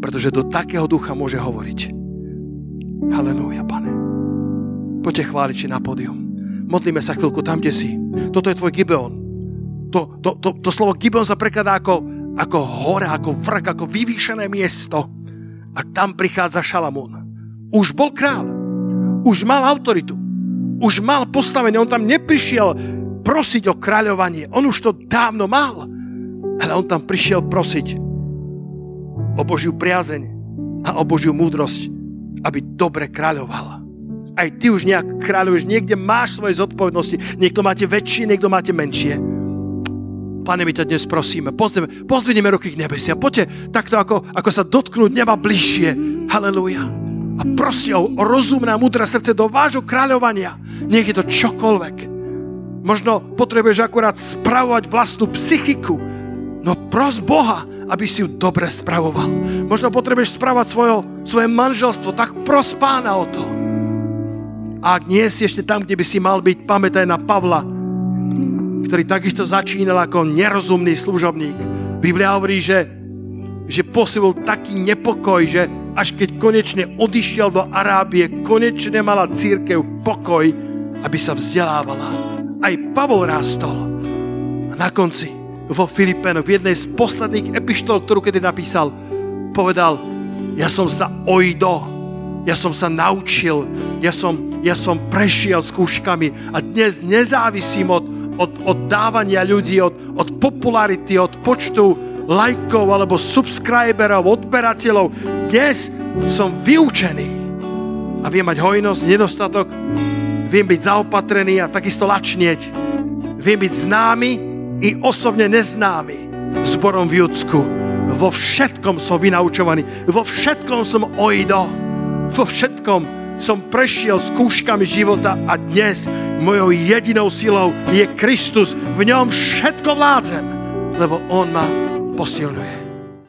Pretože do takého ducha môže hovoriť. Halelúja, pane. Poďte chváliť na pódium. Modlíme sa chvíľku tam, kde si. Toto je tvoj Gibeon to, to, to, to slovo Gibeon sa prekladá ako, ako hora, ako vrch, ako vyvýšené miesto. A tam prichádza Šalamún. Už bol král. Už mal autoritu. Už mal postavenie. On tam neprišiel prosiť o kráľovanie. On už to dávno mal. Ale on tam prišiel prosiť o Božiu priazeň a o Božiu múdrosť, aby dobre kráľoval. Aj ty už nejak kráľuješ, niekde máš svoje zodpovednosti. Niekto máte väčšie, niekto máte menšie. Pane, my ťa dnes prosíme, pozdvinieme ruky k nebesia. Poďte takto, ako, ako sa dotknúť neba bližšie. Halelúja. A proste o, rozumné a múdre srdce do vášho kráľovania. Nech je to čokoľvek. Možno potrebuješ akurát spravovať vlastnú psychiku. No pros Boha, aby si ju dobre spravoval. Možno potrebuješ spravovať svojo, svoje manželstvo, tak pros pána o to. A ak nie si ešte tam, kde by si mal byť, pamätaj na Pavla, ktorý takisto začínal ako nerozumný služobník. Biblia hovorí, že, že posilil taký nepokoj, že až keď konečne odišiel do Arábie, konečne mala církev pokoj, aby sa vzdelávala. Aj Pavol rástol. A na konci vo Filipenu, v jednej z posledných epištol, ktorú kedy napísal, povedal, ja som sa ojdo, ja som sa naučil, ja som, ja som prešiel skúškami a dnes nezávisím od, od, od dávania ľudí, od, od popularity, od počtu lajkov alebo subscriberov, odberateľov. Dnes som vyučený a viem mať hojnosť, nedostatok, viem byť zaopatrený a takisto lačnieť. Viem byť známy i osobne neznámy zborom v Judsku. Vo všetkom som vynaučovaný, vo všetkom som ojdo, vo všetkom som prešiel skúškami života a dnes mojou jedinou silou je Kristus. V ňom všetko vládzem, lebo On ma posilňuje.